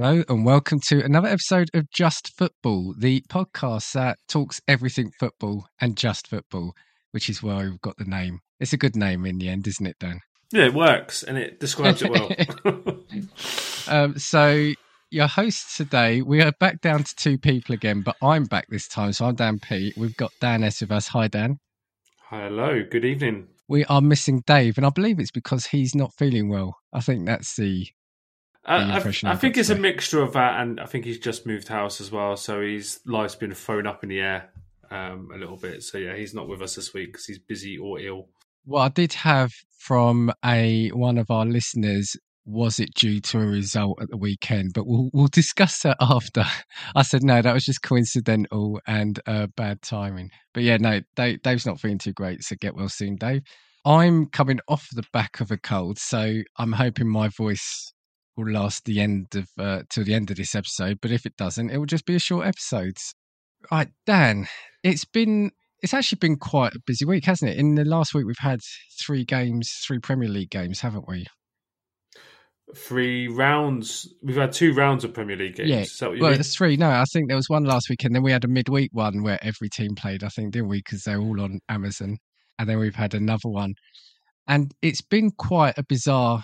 Hello, and welcome to another episode of Just Football, the podcast that talks everything football and just football, which is why we've got the name. It's a good name in the end, isn't it, Dan? Yeah, it works and it describes it well. um, so, your hosts today, we are back down to two people again, but I'm back this time. So, I'm Dan P. We've got Dan S with us. Hi, Dan. Hi hello, good evening. We are missing Dave, and I believe it's because he's not feeling well. I think that's the I, I, I think it's a mixture of that, and I think he's just moved house as well, so his life's been thrown up in the air um, a little bit. So yeah, he's not with us this week because he's busy or ill. Well, I did have from a one of our listeners. Was it due to a result at the weekend? But we'll we'll discuss that after. I said no, that was just coincidental and uh, bad timing. But yeah, no, Dave, Dave's not feeling too great, so get well soon, Dave. I'm coming off the back of a cold, so I'm hoping my voice will last the end of uh, till the end of this episode. But if it doesn't, it will just be a short episode. Right, Dan, it's been it's actually been quite a busy week, hasn't it? In the last week, we've had three games, three Premier League games, haven't we? Three rounds. We've had two rounds of Premier League games. Yeah, well, mean? it's three. No, I think there was one last week, and then we had a midweek one where every team played. I think, didn't we? Because they're all on Amazon, and then we've had another one, and it's been quite a bizarre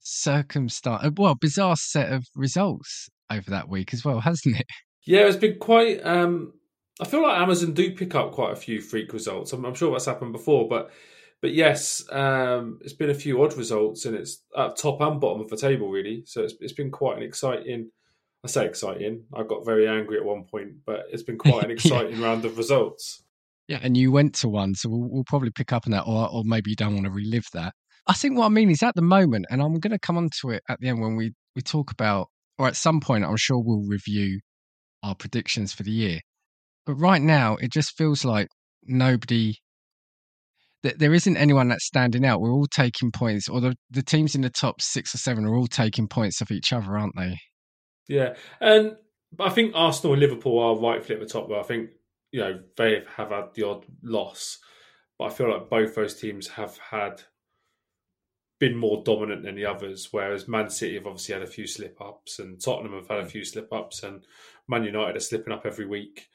circumstance, well, bizarre set of results over that week as well, hasn't it? Yeah, it's been quite. Um, I feel like Amazon do pick up quite a few freak results. I'm, I'm sure that's happened before, but but yes, um, it's been a few odd results, and it's at top and bottom of the table really. So it's it's been quite an exciting. I say exciting. I got very angry at one point, but it's been quite an exciting yeah. round of results. Yeah, and you went to one, so we'll, we'll probably pick up on that, or or maybe you don't want to relive that. I think what I mean is at the moment, and I'm going to come on to it at the end when we, we talk about, or at some point, I'm sure we'll review our predictions for the year. But right now, it just feels like nobody, that there isn't anyone that's standing out. We're all taking points, or the, the teams in the top six or seven are all taking points off each other, aren't they? Yeah. And I think Arsenal and Liverpool are rightfully at the top, but I think, you know, they have had the odd loss. But I feel like both those teams have had been more dominant than the others. Whereas Man City have obviously had a few slip ups, and Tottenham have had a few slip ups, and Man United are slipping up every week.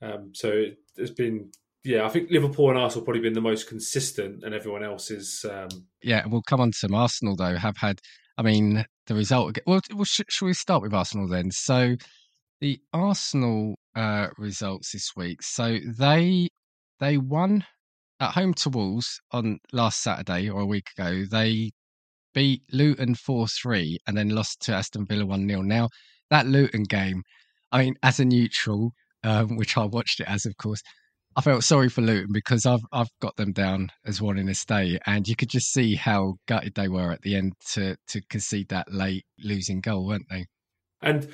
Um, so it, has been, yeah, I think Liverpool and Arsenal probably been the most consistent, and everyone else is. Um... Yeah, we'll come on to some Arsenal though. Have had, I mean, the result. Well, well sh- shall we start with Arsenal then? So the Arsenal uh, results this week. So they they won at home to Wolves on last Saturday or a week ago, they beat Luton 4 3 and then lost to Aston Villa 1 0. Now, that Luton game, I mean, as a neutral, um, which I watched it as, of course, I felt sorry for Luton because I've I've got them down as one in a stay, and you could just see how gutted they were at the end to to concede that late losing goal, weren't they? And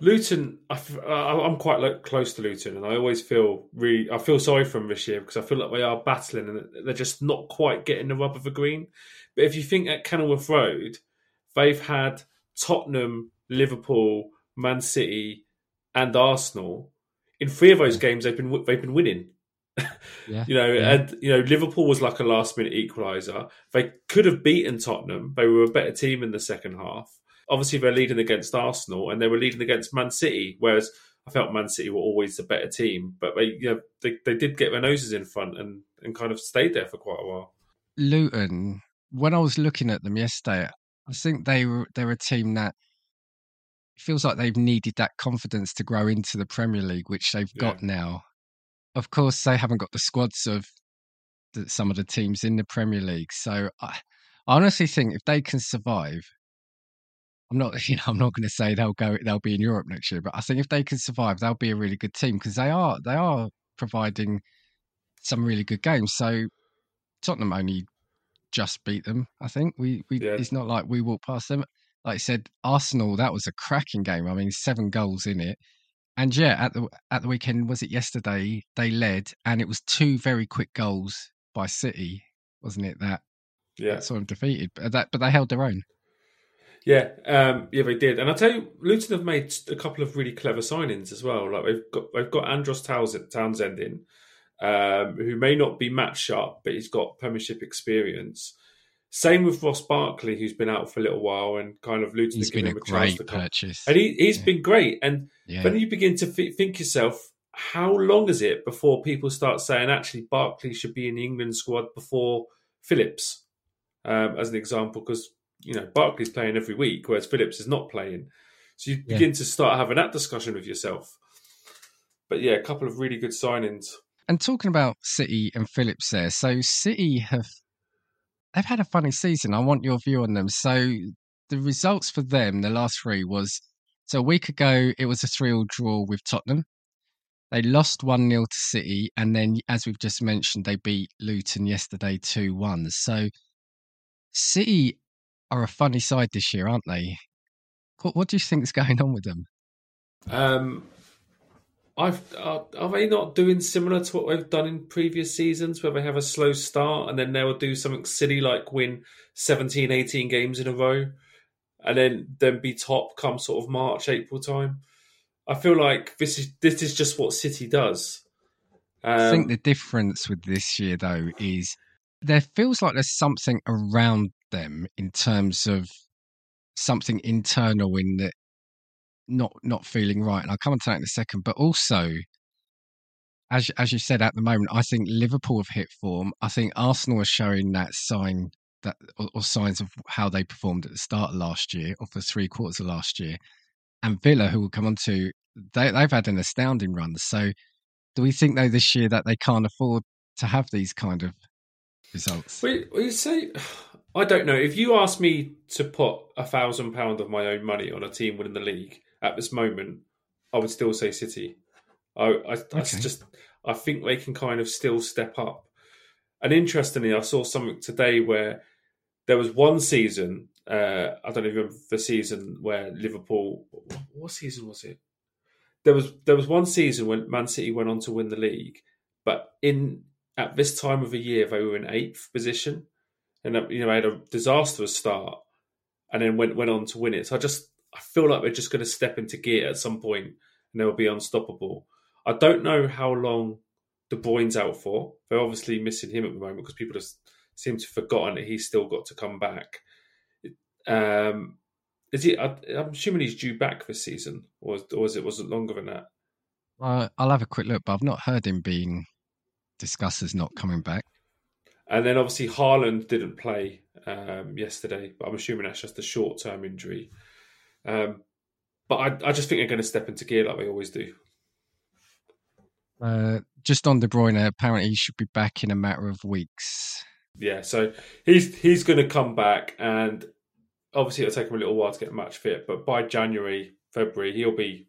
Luton, I, am uh, quite like, close to Luton, and I always feel really, I feel sorry for them this year because I feel like they are battling and they're just not quite getting the rub of the green. But if you think at Kenilworth Road, they've had Tottenham, Liverpool, Man City, and Arsenal. In three of those games, they've been they've been winning. Yeah, you know, yeah. and you know, Liverpool was like a last minute equaliser. They could have beaten Tottenham. They were a better team in the second half obviously they're leading against Arsenal and they were leading against Man City, whereas I felt Man City were always the better team, but they you know they, they did get their noses in front and, and kind of stayed there for quite a while. Luton, when I was looking at them yesterday, I think they were they're a team that feels like they've needed that confidence to grow into the Premier League, which they've yeah. got now. Of course, they haven't got the squads of the, some of the teams in the Premier League, so I, I honestly think if they can survive, I'm not, you know, I'm not going to say they'll go, they'll be in Europe next year, but I think if they can survive, they'll be a really good team because they are, they are providing some really good games. So Tottenham only just beat them. I think we, we, yeah. it's not like we walked past them. Like I said, Arsenal, that was a cracking game. I mean, seven goals in it. And yeah, at the at the weekend, was it yesterday? They led, and it was two very quick goals by City, wasn't it? That yeah, saw them defeated, but that but they held their own. Yeah, um, yeah, they did, and I tell you, Luton have made a couple of really clever signings as well. Like they've got they've got Andros Townsend in, um, who may not be match sharp, but he's got Premiership experience. Same with Ross Barkley, who's been out for a little while and kind of Luton he's been a, a great purchase, and he, he's yeah. been great. And yeah. when you begin to f- think yourself, how long is it before people start saying actually Barkley should be in the England squad before Phillips, um, as an example, because you know Barkley's playing every week, whereas Phillips is not playing. So you begin yeah. to start having that discussion with yourself. But yeah, a couple of really good signings. And talking about City and Phillips there, so City have they've had a funny season. I want your view on them. So the results for them, the last three was so a week ago it was a three-all draw with Tottenham. They lost 1 0 to City, and then, as we've just mentioned, they beat Luton yesterday 2 1. So, City are a funny side this year, aren't they? What, what do you think is going on with them? Um, I've, uh, are they not doing similar to what they've done in previous seasons where they have a slow start and then they'll do something silly like win 17, 18 games in a row and then then be top come sort of March, April time? I feel like this is this is just what City does. Um, I think um, the difference with this year though is there feels like there's something around them in terms of something internal in that not not feeling right. And I'll come on to that in a second. But also, as as you said at the moment, I think Liverpool have hit form. I think Arsenal are showing that sign that or, or signs of how they performed at the start of last year, or for three quarters of last year and Villa, who will come on to, they, they've had an astounding run. So, do we think though this year that they can't afford to have these kind of results? Well, you say, I don't know. If you ask me to put a thousand pound of my own money on a team winning the league at this moment, I would still say City. I, I, okay. I just, I think they can kind of still step up. And interestingly, I saw something today where there was one season uh, I don't even remember the season where Liverpool. What season was it? There was there was one season when Man City went on to win the league, but in at this time of the year they were in eighth position, and uh, you know had a disastrous start, and then went went on to win it. So I just I feel like they're just going to step into gear at some point, and they'll be unstoppable. I don't know how long De Bruyne's out for. They're obviously missing him at the moment because people just seem to have forgotten that he's still got to come back. Um, is he? I, am assuming he's due back this season, or, or was it was it longer than that? Uh, I'll have a quick look, but I've not heard him being discussed as not coming back. And then obviously Haaland didn't play um, yesterday, but I'm assuming that's just a short term injury. Um, but I, I, just think they're going to step into gear like they always do. Uh, just on De Bruyne, apparently he should be back in a matter of weeks. Yeah, so he's he's going to come back, and obviously it'll take him a little while to get match fit, but by January, February, he'll be,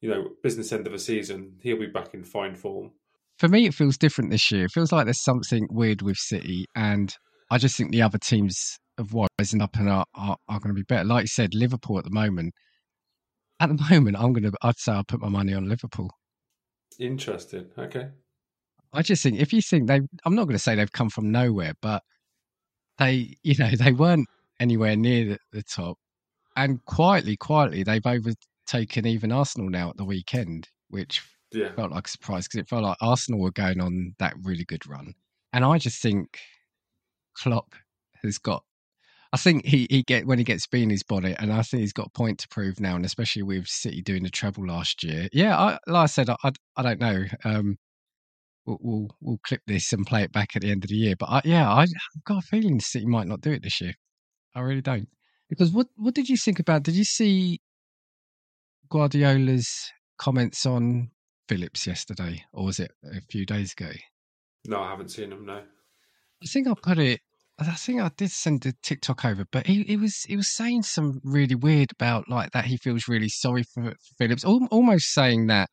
you know, business end of the season, he'll be back in fine form. For me, it feels different this year. It feels like there's something weird with City, and I just think the other teams of what rising up and are, are, are going to be better. Like you said, Liverpool at the moment. At the moment, I'm going to. I'd say I'll put my money on Liverpool. Interesting. Okay. I just think if you think they, I'm not going to say they've come from nowhere, but they, you know, they weren't anywhere near the, the top. And quietly, quietly, they've overtaken even Arsenal now at the weekend, which yeah. felt like a surprise because it felt like Arsenal were going on that really good run. And I just think Klopp has got. I think he, he get when he gets being his bonnet, and I think he's got a point to prove now, and especially with City doing the treble last year. Yeah, I, like I said, I, I don't know. Um, we'll, we'll, we'll clip this and play it back at the end of the year. But I, yeah, I, have got a feeling City might not do it this year. I really don't. Because what what did you think about? Did you see Guardiola's comments on Phillips yesterday, or was it a few days ago? No, I haven't seen him. No, I think I put it. I think I did send a TikTok over, but he, he was he was saying some really weird about like that. He feels really sorry for, for Phillips, almost saying that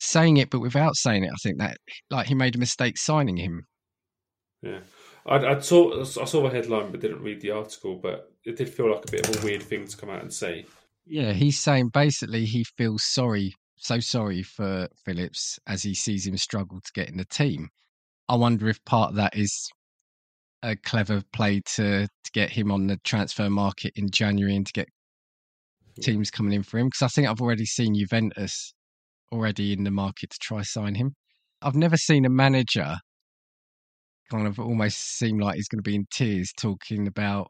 saying it, but without saying it. I think that like he made a mistake signing him. Yeah, I, I saw I saw the headline, but didn't read the article. But it did feel like a bit of a weird thing to come out and say. Yeah, he's saying basically he feels sorry, so sorry for Phillips as he sees him struggle to get in the team. I wonder if part of that is a clever play to to get him on the transfer market in January and to get teams coming in for him. Because I think I've already seen Juventus already in the market to try sign him. I've never seen a manager kind of almost seem like he's going to be in tears talking about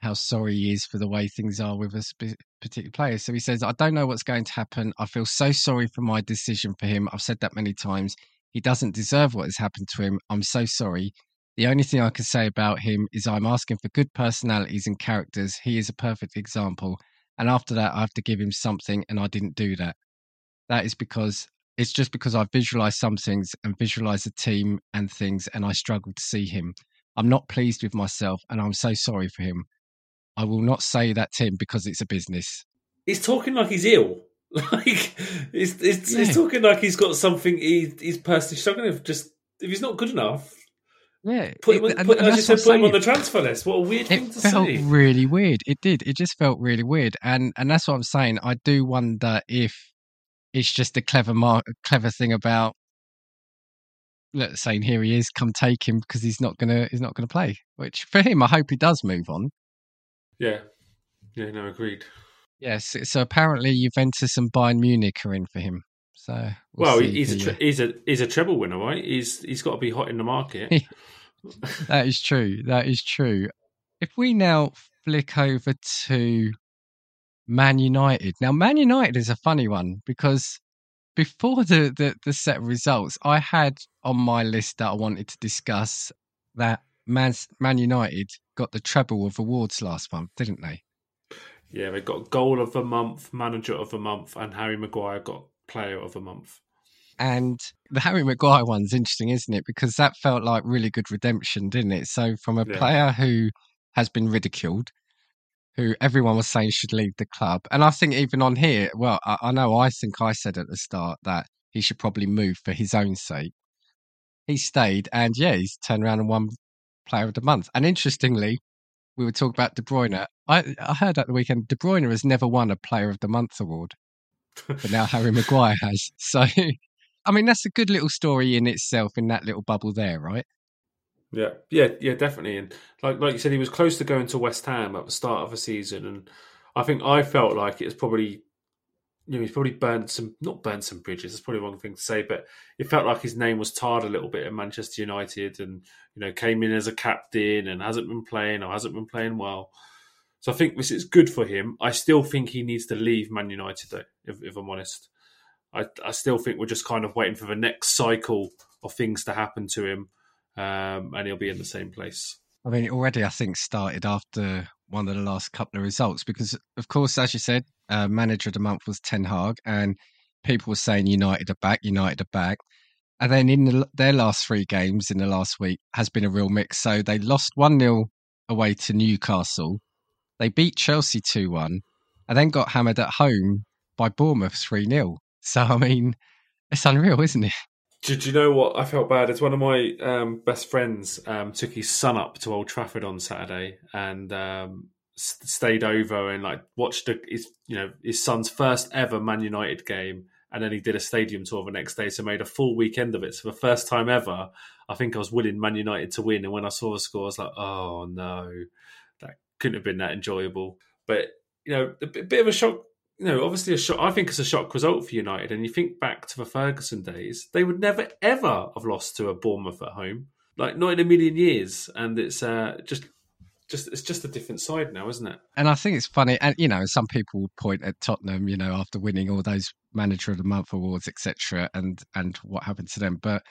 how sorry he is for the way things are with a spe- particular player. So he says, I don't know what's going to happen. I feel so sorry for my decision for him. I've said that many times. He doesn't deserve what has happened to him. I'm so sorry. The only thing I can say about him is I'm asking for good personalities and characters. He is a perfect example. And after that, I have to give him something, and I didn't do that. That is because it's just because I visualize some things and visualize the team and things, and I struggle to see him. I'm not pleased with myself, and I'm so sorry for him. I will not say that to him because it's a business. He's talking like he's ill. Like he's, yeah. he's talking like he's got something he, he's personally struggling with. Just if he's not good enough, yeah, put him, it, put, as you said, put him on the transfer list. What a weird thing to felt say. really weird. It did. It just felt really weird, and and that's what I'm saying. I do wonder if it's just a clever clever thing about let's saying here he is, come take him because he's not gonna he's not gonna play. Which for him, I hope he does move on. Yeah, yeah, no, agreed. Yes, so apparently Juventus and Bayern Munich are in for him. So we'll, well he's a tre- he's a he's a treble winner, right? He's he's got to be hot in the market. that is true. That is true. If we now flick over to Man United, now Man United is a funny one because before the, the, the set of results, I had on my list that I wanted to discuss that Man, Man United got the treble of awards last month, didn't they? Yeah, they got goal of the month, manager of the month, and Harry Maguire got player of the month. And the Harry Maguire one's interesting, isn't it? Because that felt like really good redemption, didn't it? So from a yeah. player who has been ridiculed, who everyone was saying should leave the club, and I think even on here, well, I, I know I think I said at the start that he should probably move for his own sake. He stayed, and yeah, he's turned around and won Player of the Month. And interestingly, we were talking about De Bruyne. I, I heard at the weekend De Bruyne has never won a Player of the Month award, but now Harry Maguire has. So, I mean, that's a good little story in itself in that little bubble there, right? Yeah, yeah, yeah, definitely. And like like you said, he was close to going to West Ham at the start of the season, and I think I felt like it was probably you know, he's probably burnt some, not burnt some bridges. That's probably the wrong thing to say, but it felt like his name was tarred a little bit at Manchester United, and you know, came in as a captain and hasn't been playing or hasn't been playing well. So I think this is good for him. I still think he needs to leave Man United, though. If, if I'm honest, I, I still think we're just kind of waiting for the next cycle of things to happen to him, um, and he'll be in the same place. I mean, already I think started after one of the last couple of results because, of course, as you said, uh, manager of the month was Ten Hag, and people were saying United are back, United are back. And then in the, their last three games in the last week has been a real mix. So they lost 1 0 away to Newcastle. They beat Chelsea 2 1 and then got hammered at home by Bournemouth 3 0. So, I mean, it's unreal, isn't it? Did you know what? I felt bad. It's one of my um, best friends um, took his son up to Old Trafford on Saturday and um, stayed over and like watched a, his you know his son's first ever Man United game, and then he did a stadium tour the next day, so made a full weekend of it. So the first time ever, I think I was willing Man United to win, and when I saw the score, I was like, oh no, that couldn't have been that enjoyable. But you know, a bit of a shock. You know, obviously a shock. I think it's a shock result for United. And you think back to the Ferguson days, they would never ever have lost to a Bournemouth at home, like not in a million years. And it's uh, just just it's just a different side now, isn't it? And I think it's funny, and you know, some people would point at Tottenham, you know, after winning all those Manager of the Month awards, etc., and and what happened to them. But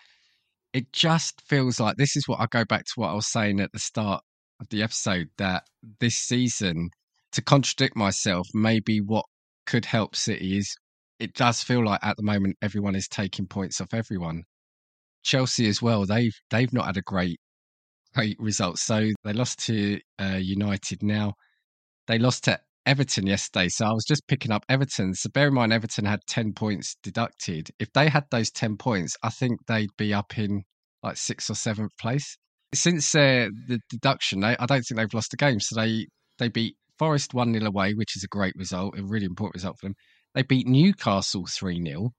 it just feels like this is what I go back to what I was saying at the start of the episode that this season, to contradict myself, maybe what could help City is it does feel like at the moment everyone is taking points off everyone. Chelsea as well. They've they've not had a great great results. So they lost to uh, United now. They lost to Everton yesterday. So I was just picking up Everton. So bear in mind, Everton had 10 points deducted. If they had those 10 points, I think they'd be up in like sixth or seventh place. Since uh, the deduction, they, I don't think they've lost a game. So they, they beat Forest 1 0 away, which is a great result, a really important result for them. They beat Newcastle 3 0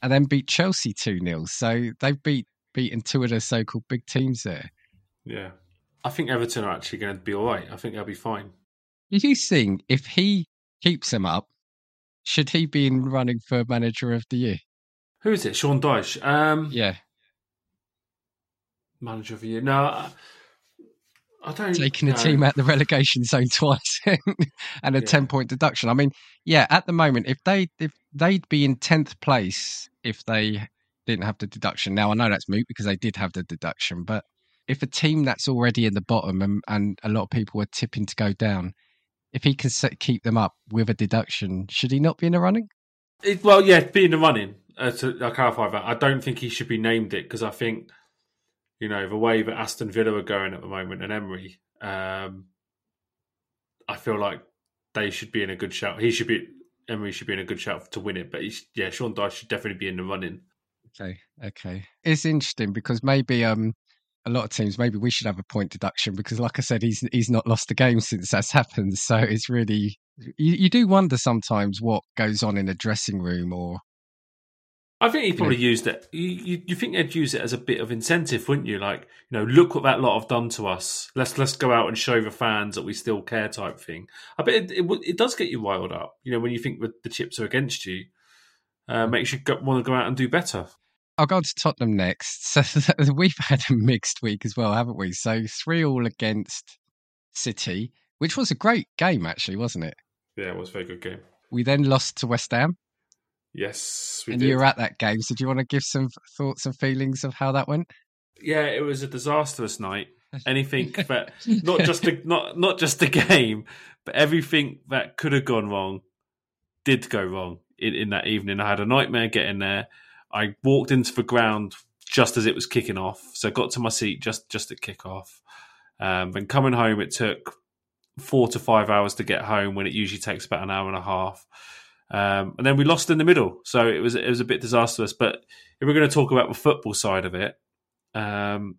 and then beat Chelsea 2 0. So they've beat, beaten two of the so called big teams there. Yeah. I think Everton are actually going to be all right. I think they'll be fine. Do you think if he keeps him up, should he be in running for manager of the year? Who is it? Sean Dyche. Um, yeah. manager of the year. No, I, don't. Taking no. a team out the relegation zone twice and a Yeah. ten point deduction. I mean, yeah, at the moment, if they if they'd be in tenth place if they didn't have the deduction. Now I know that's moot because they did have the deduction, but if a team that's already in the bottom and, and a lot of people are tipping to go down, if he can set, keep them up with a deduction, should he not be in the running? It, well, yeah, be in the running. Uh, to I'll clarify that. I don't think he should be named it because I think, you know, the way that Aston Villa are going at the moment and Emery, um, I feel like they should be in a good shout. He should be Emery should be in a good shout to win it. But yeah, Sean Dyche should definitely be in the running. Okay, okay. It's interesting because maybe um a lot of teams maybe we should have a point deduction because like I said he's he's not lost a game since that's happened. So it's really you, you do wonder sometimes what goes on in a dressing room or I think he probably used it. You, you, you think they'd use it as a bit of incentive, wouldn't you? Like, you know, look what that lot have done to us. Let's let's go out and show the fans that we still care, type thing. I bet it, it, it does get you riled up. You know, when you think that the chips are against you, uh, makes you go, want to go out and do better. I'll go on to Tottenham next. So we've had a mixed week as well, haven't we? So three all against City, which was a great game actually, wasn't it? Yeah, it was a very good game. We then lost to West Ham, Yes, we and did. you were at that game. So do you want to give some thoughts and feelings of how that went? Yeah, it was a disastrous night. Anything that not just the not not just the game, but everything that could have gone wrong did go wrong in, in that evening. I had a nightmare getting there. I walked into the ground just as it was kicking off, so got to my seat just just at kick off. Um, then coming home, it took four to five hours to get home when it usually takes about an hour and a half. Um, and then we lost in the middle, so it was it was a bit disastrous. But if we're going to talk about the football side of it, um,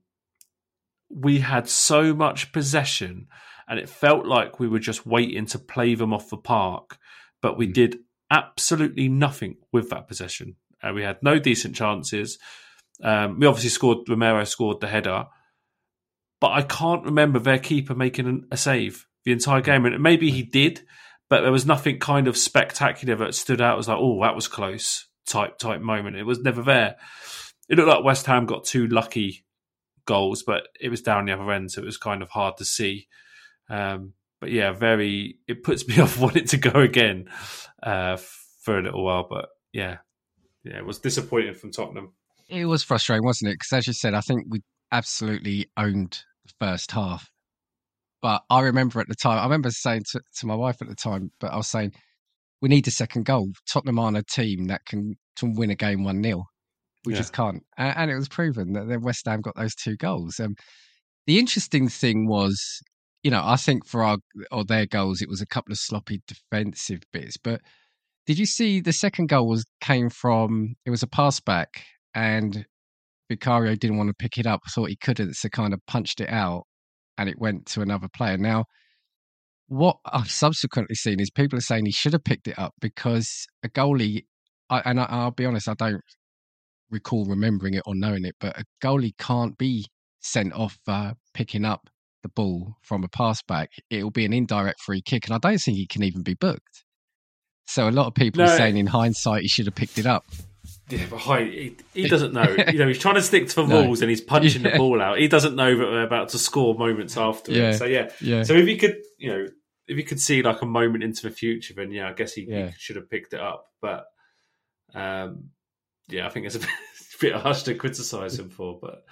we had so much possession, and it felt like we were just waiting to play them off the park. But we Mm. did absolutely nothing with that possession. Uh, we had no decent chances. Um, we obviously scored. Romero scored the header, but I can't remember their keeper making an, a save the entire game. And maybe he did, but there was nothing kind of spectacular that stood out. Was like, oh, that was close type type moment. It was never there. It looked like West Ham got two lucky goals, but it was down the other end, so it was kind of hard to see. Um, but yeah, very. It puts me off wanting to go again uh, for a little while. But yeah, yeah, it was disappointing from Tottenham. It was frustrating, wasn't it? Because as you said, I think we absolutely owned the first half. But I remember at the time, I remember saying to, to my wife at the time, but I was saying, we need a second goal. Tottenham aren't a team that can, can win a game 1 0. We Yeah. just can't. And, and it was proven that then West Ham got those two goals. Um, the interesting thing was, you know, I think for our or their goals, it was a couple of sloppy defensive bits. But did you see the second goal was came from? It was a pass back, and Vicario didn't want to pick it up. Thought he couldn't, so kind of punched it out, and it went to another player. Now, what I've subsequently seen is people are saying he should have picked it up because a goalie, I, and I, I'll be honest, I don't recall remembering it or knowing it, but a goalie can't be sent off uh, picking up the ball from a pass back. It will be an indirect free kick, and I don't think he can even be booked. So a lot of people No. are saying in hindsight he should have picked it up. Yeah, but hi, he, he doesn't know. you know, he's trying to stick to the No. rules and he's punching Yeah. the ball out. He doesn't know that they're about to score moments after Yeah. So yeah, Yeah, So if you could, you know, if you could see like a moment into the future, then yeah, I guess he, Yeah. he should have picked it up. But um, yeah, I think it's a bit, a bit harsh to criticise him for, but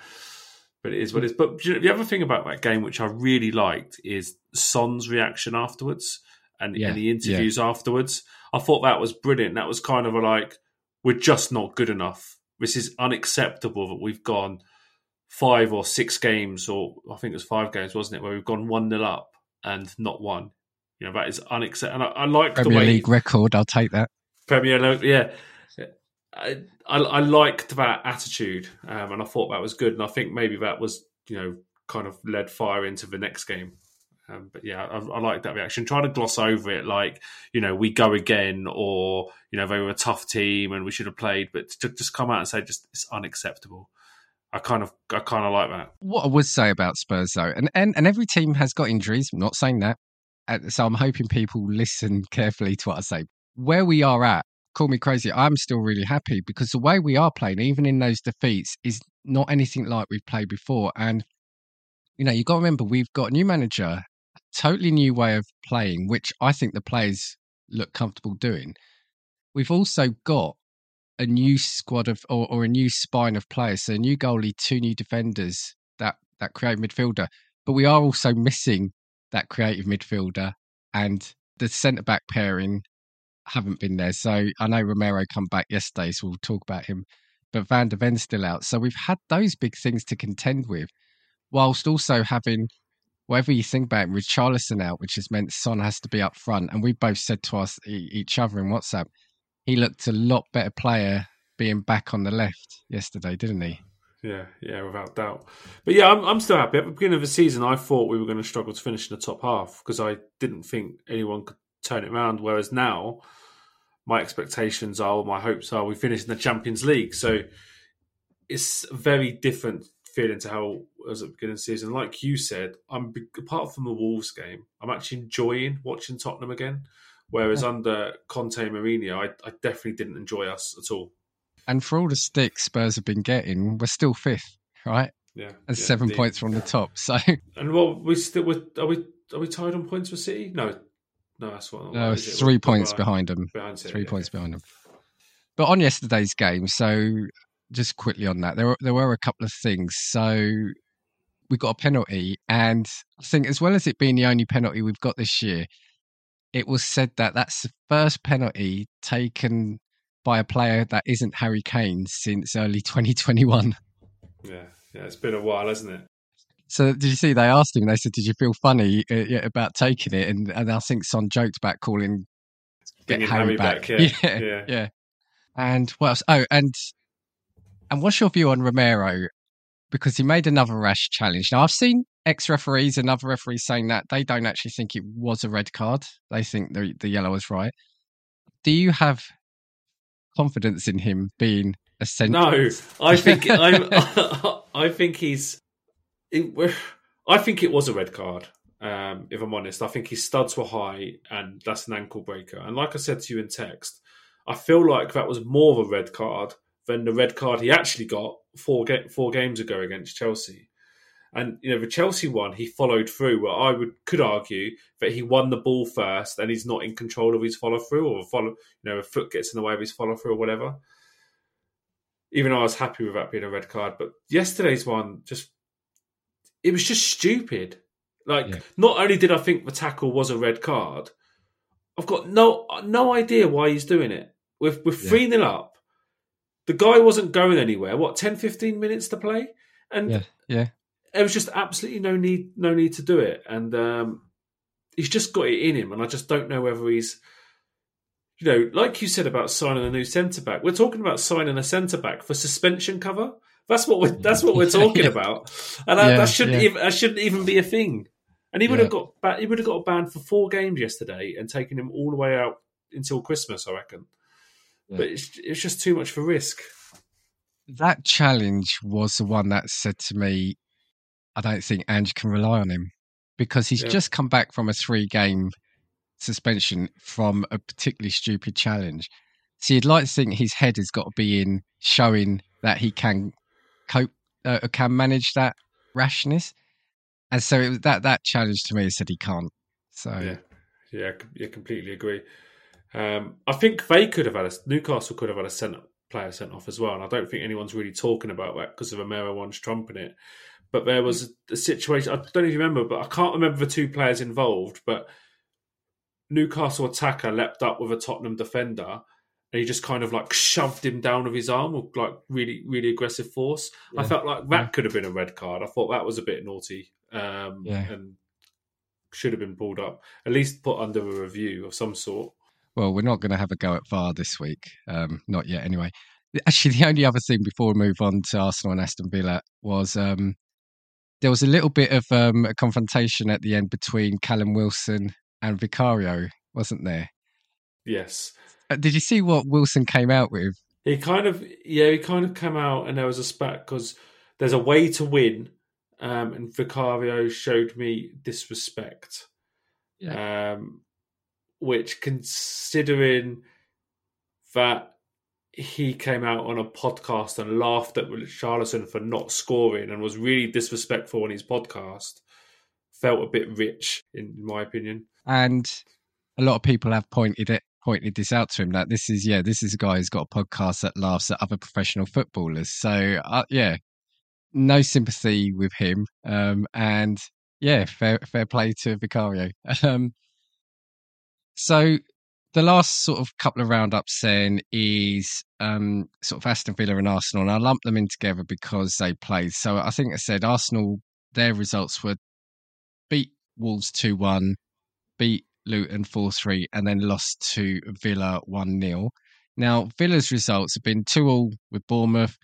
but it is what it is. But you know, the other thing about that game, which I really liked, is Son's reaction afterwards and, Yeah, and the interviews afterwards. I thought that was brilliant. That was kind of a like, we're just not good enough. This is unacceptable that we've gone five or six games, or I think it was five games, wasn't it, where we've gone one nil up and not won. You know that is unacceptable. And I, I like the way League record. I'll take that. Premier League, yeah. I, I I liked that attitude, um, and I thought that was good. And I think maybe that was you know kind of led fire into the next game. Um, but yeah, I, I like that reaction. Trying to gloss over it like you know we go again, or you know they were a tough team and we should have played, but to just come out and say just it's unacceptable. I kind of I kind of like that. What I would say about Spurs, though, and, and, and every team has got injuries. I'm not saying that. So I'm hoping people listen carefully to what I say. Where we are at, call me crazy, I'm still really happy because the way we are playing, even in those defeats, is not anything like we've played before. And you know, you've got to remember we've got a new manager, totally new way of playing, which I think the players look comfortable doing. We've also got a new squad of or, or a new spine of players. So a new goalie, two new defenders, that that creative midfielder. But we are also missing that creative midfielder and the centre back pairing haven't been there. So I know Romero come back yesterday, so we'll talk about him. But Van der Ven's still out. So we've had those big things to contend with, whilst also having whatever you think about it, with Richarlison out, which has meant Son has to be up front. And we both said to us each other in WhatsApp, he looked a lot better player being back on the left yesterday, didn't he? Yeah, yeah, without doubt. But yeah, I'm, I'm still happy. At the beginning of the season, I thought we were going to struggle to finish in the top half because I didn't think anyone could turn it around. Whereas now, my expectations are, my hopes are, we finish in the Champions League. So it's very different feeling to how as at the beginning of the season. Like you said, I'm apart from the Wolves game, I'm actually enjoying watching Tottenham again. Whereas yeah. under Conte and Mourinho, I, I definitely didn't enjoy us at all. And for all the sticks Spurs have been getting, we're still fifth, right? Yeah, and yeah, seven indeed. points from the top. So, and well, we still we're, we are we tied on points for City? No, no, that's what. No, what three points behind, behind them. Behind City, three yeah. points behind them. But on yesterday's game, so just quickly on that, there were there were a couple of things. So we got a penalty, and I think as well as it being the only penalty we've got this year, it was said that that's the first penalty taken by a player that isn't Harry Kane since early 2021. Yeah, yeah, it's been a while, hasn't it? So did you see? They asked him. They said, "Did you feel funny uh, about taking it?" And, and I think Son joked about calling get Harry, Harry, back. back yeah. yeah, yeah, yeah. And what else? Oh, and and what's your view on Romero? Because he made another rash challenge. Now I've seen ex referees and other referees saying that they don't actually think it was a red card. They think the the yellow was right. Do you have confidence in him being a centre. No, I think I'm, I think he's. It, I think it was a red card. Um, if I'm honest, I think his studs were high, and that's an ankle breaker. And like I said to you in text, I feel like that was more of a red card than the red card he actually got four four games ago against Chelsea. And you know, the Chelsea one, he followed through. Where I would could argue that he won the ball first, and he's not in control of his follow through, or follow, you know, a foot gets in the way of his follow through, or whatever. Even though I was happy with that being a red card, but yesterday's one just it was just stupid. Like, yeah. not only did I think the tackle was a red card, I've got no no idea why he's doing it. We're, we're 3 0 up. The guy wasn't going anywhere. What, 10, 15 minutes to play? And yeah, yeah there was just absolutely no need no need to do it, and um, he's just got it in him, and I just don't know whether he's. You know, like you said about signing a new centre back, we're talking about signing a centre back for suspension cover. That's what we're that's what we're talking about, and yeah, that shouldn't yeah. even that shouldn't even be a thing. And he would yeah. have got he would have got banned for four games yesterday and taken him all the way out until Christmas, I reckon. But it's it's just too much for risk. That challenge was the one that said to me, I don't think Ange can rely on him because he's yeah. just come back from a three game suspension from a particularly stupid challenge. So you'd like to think his head has got to be in showing that he can cope, uh, can manage that rashness. And so it was that that challenge to me said he can't. So yeah, yeah, yeah, completely agree. Um, I think they could have had a Newcastle could have had a sent player sent off as well, and I don't think anyone's really talking about that because of Romero one's trumping it. But there was a situation, I don't even remember, but I can't remember the two players involved, but Newcastle attacker leapt up with a Tottenham defender and he just kind of like shoved him down with his arm with like really, really aggressive force. Yeah. I felt like that yeah. could have been a red card. I thought that was a bit naughty um, yeah. and should have been pulled up, at least put under a review of some sort. Well, we're not going to have a go at VAR this week. Um, not yet, anyway. Actually, the only other thing before we move on to Arsenal and Aston Villa was um, there was a little bit of um, a confrontation at the end between Callum Wilson and Vicario, wasn't there? Yes. Uh, did you see what Wilson came out with? He kind of, yeah, he kind of came out and there was a spat because there's a way to win, um, and Vicario showed me disrespect. Yeah. Um, which, considering that he came out on a podcast and laughed at Richarlison for not scoring and was really disrespectful on his podcast. Felt a bit rich, in my opinion. And a lot of people have pointed it pointed this out to him that this is yeah this is a guy who's got a podcast that laughs at other professional footballers. So uh, yeah, no sympathy with him. Um, and yeah, fair fair play to Vicario. Um, so the last sort of couple of roundups then is um, sort of Aston Villa and Arsenal, and I lump them in together because they played. So I think I said Arsenal, their results were beat Wolves 2 1, beat Luton 4 3, and then lost to Villa 1 0. Now, Villa's results have been 2 all with Bournemouth.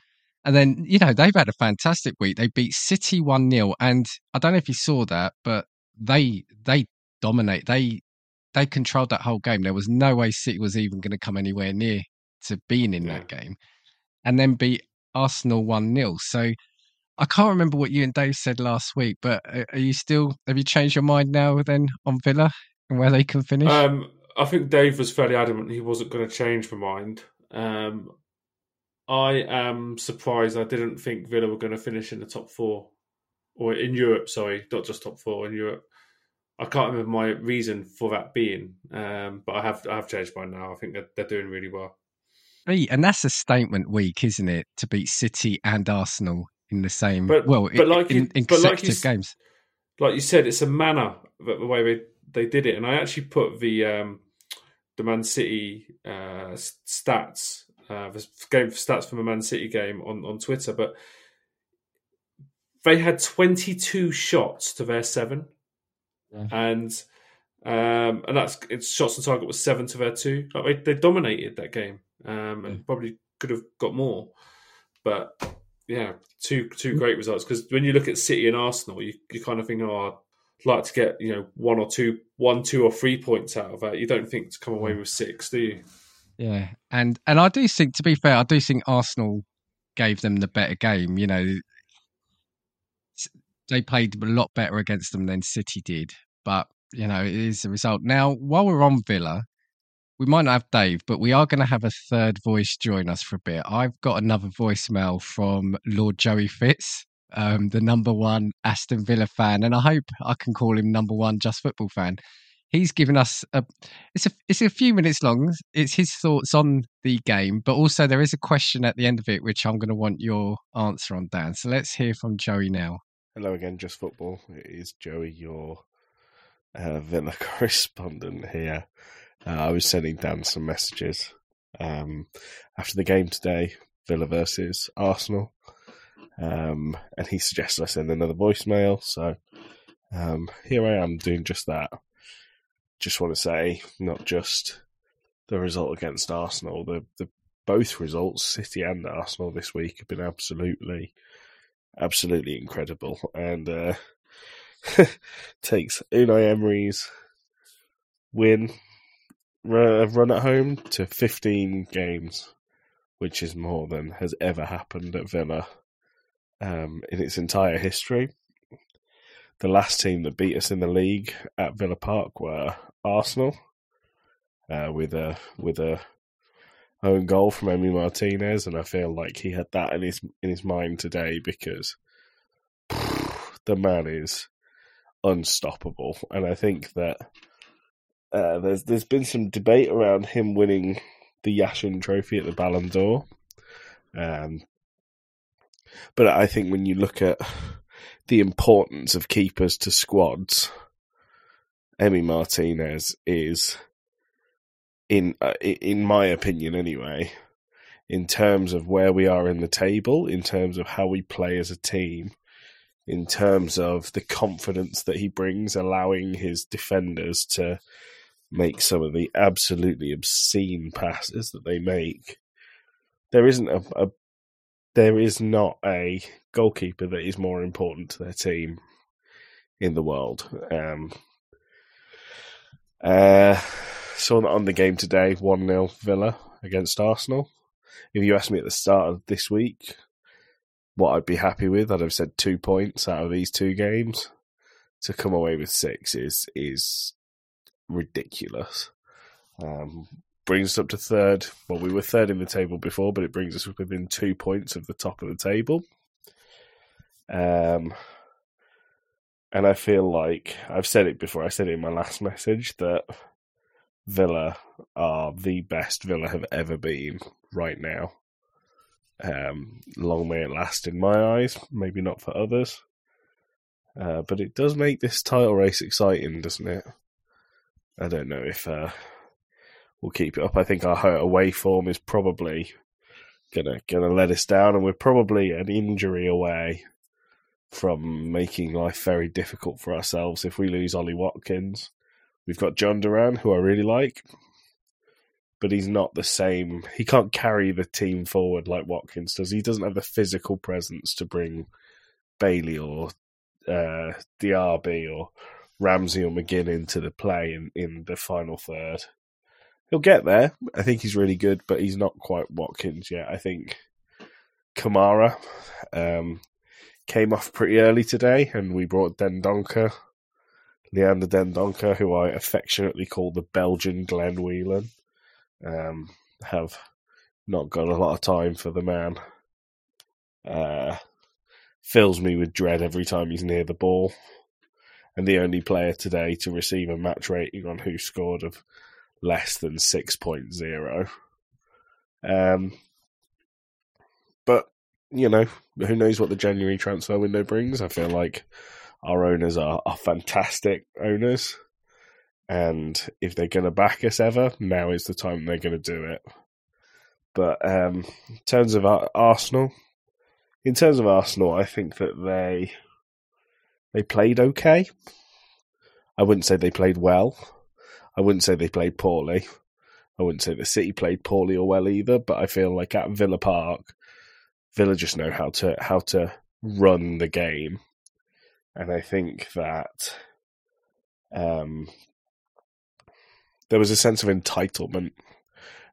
And then, you know, they've had a fantastic week. They beat City 1 0. And I don't know if you saw that, but they they dominate. They they controlled that whole game. There was no way City was even going to come anywhere near to being in yeah. that game. And then beat Arsenal 1 0. So I can't remember what you and Dave said last week, but are you still, have you changed your mind now then on Villa and where they can finish? Um, I think Dave was fairly adamant he wasn't going to change my mind. Um, I am surprised I didn't think Villa were going to finish in the top four or in Europe, sorry, not just top four in Europe. I can't remember my reason for that being, um, but I have I have changed by now. I think they're, they're doing really well. And that's a statement week, isn't it? To beat City and Arsenal in the same but, well, but like in, you, in but consecutive like you, games. Like you said, it's a manner the way they, they did it, and I actually put the um, the Man City uh, stats, uh, the game stats from a Man City game on on Twitter, but they had twenty two shots to their seven yeah. and um, and that's it's shots on target was seven to their two. Like they, they dominated that game, um, and yeah. probably could have got more, but yeah, two two great results. Because when you look at City and Arsenal, you you kind of think, oh, I'd like to get you know one or two, one, two or three points out of that. You don't think to come away with six, do you? Yeah, and and I do think, to be fair, I do think Arsenal gave them the better game. You know, they played a lot better against them than City did. But you know, it is a result. Now, while we're on Villa, we might not have Dave, but we are going to have a third voice join us for a bit. I've got another voicemail from Lord Joey Fitz, um, the number one Aston Villa fan, and I hope I can call him number one Just Football fan. He's given us a it's a it's a few minutes long. It's his thoughts on the game, but also there is a question at the end of it which I'm going to want your answer on, Dan. So let's hear from Joey now. Hello again, Just Football. It is Joey, your uh, Villa correspondent here. Uh, I was sending Dan some messages um, after the game today, Villa versus Arsenal, um, and he suggested I send another voicemail. So um, here I am doing just that. Just want to say, not just the result against Arsenal, the the both results, City and Arsenal this week, have been absolutely absolutely incredible and uh, takes Unai Emery's win run at home to 15 games, which is more than has ever happened at Villa um, in its entire history. The last team that beat us in the league at Villa Park were Arsenal, uh, with a with a own goal from Emi Martinez, and I feel like he had that in his in his mind today because the man is unstoppable, and I think that uh, there's there's been some debate around him winning the Yashin Trophy at the Ballon d'Or, um, but I think when you look at the importance of keepers to squads, Emi Martinez is in uh, in my opinion anyway, in terms of where we are in the table, in terms of how we play as a team, in terms of the confidence that he brings, allowing his defenders to make some of the absolutely obscene passes that they make. There isn't a, a there is not a goalkeeper that is more important to their team in the world. Um, uh, saw that on the game today, 1 0 Villa against Arsenal. If you asked me at the start of this week what I'd be happy with, I'd have said two points out of these two games. To come away with six is is ridiculous. Um, brings us up to third. Well, we were third in the table before, but it brings us within two points of the top of the table. Um, and I feel like I've said it before. I said it in my last message that Villa are the best Villa have ever been right now. Um, long may it last in my eyes, maybe not for others. Uh, but it does make this title race exciting, doesn't it? I don't know if uh, we'll keep it up. I think our away form is probably gonna gonna let us down, and we're probably an injury away from making life very difficult for ourselves if we lose Ollie Watkins. We've got Jhon Durán, who I really like, but he's not the same. He can't carry the team forward like Watkins does. He doesn't have the physical presence to bring Bailey or uh, Diaby or Ramsey or McGinn into the play in, in the final third. He'll get there. I think he's really good, but he's not quite Watkins yet. I think Kamara um, came off pretty early today, and we brought Dendoncker, Leander Dendoncker, who I affectionately call the Belgian Glenn Whelan. Um, have not got a lot of time for the man. Uh, fills me with dread every time he's near the ball. And the only player today to receive a match rating on WhoScored of less than 6.0. Um, but, you know, who knows what the January transfer window brings? I feel like our owners are, are fantastic owners. And if they're going to back us ever, now is the time they're going to do it. But um, in terms of Arsenal, in terms of Arsenal, I think that they they played okay. I wouldn't say they played well. I wouldn't say they played poorly. I wouldn't say the City played poorly or well either. But I feel like at Villa Park, Villa just know how to how to run the game, and I think that um, there was a sense of entitlement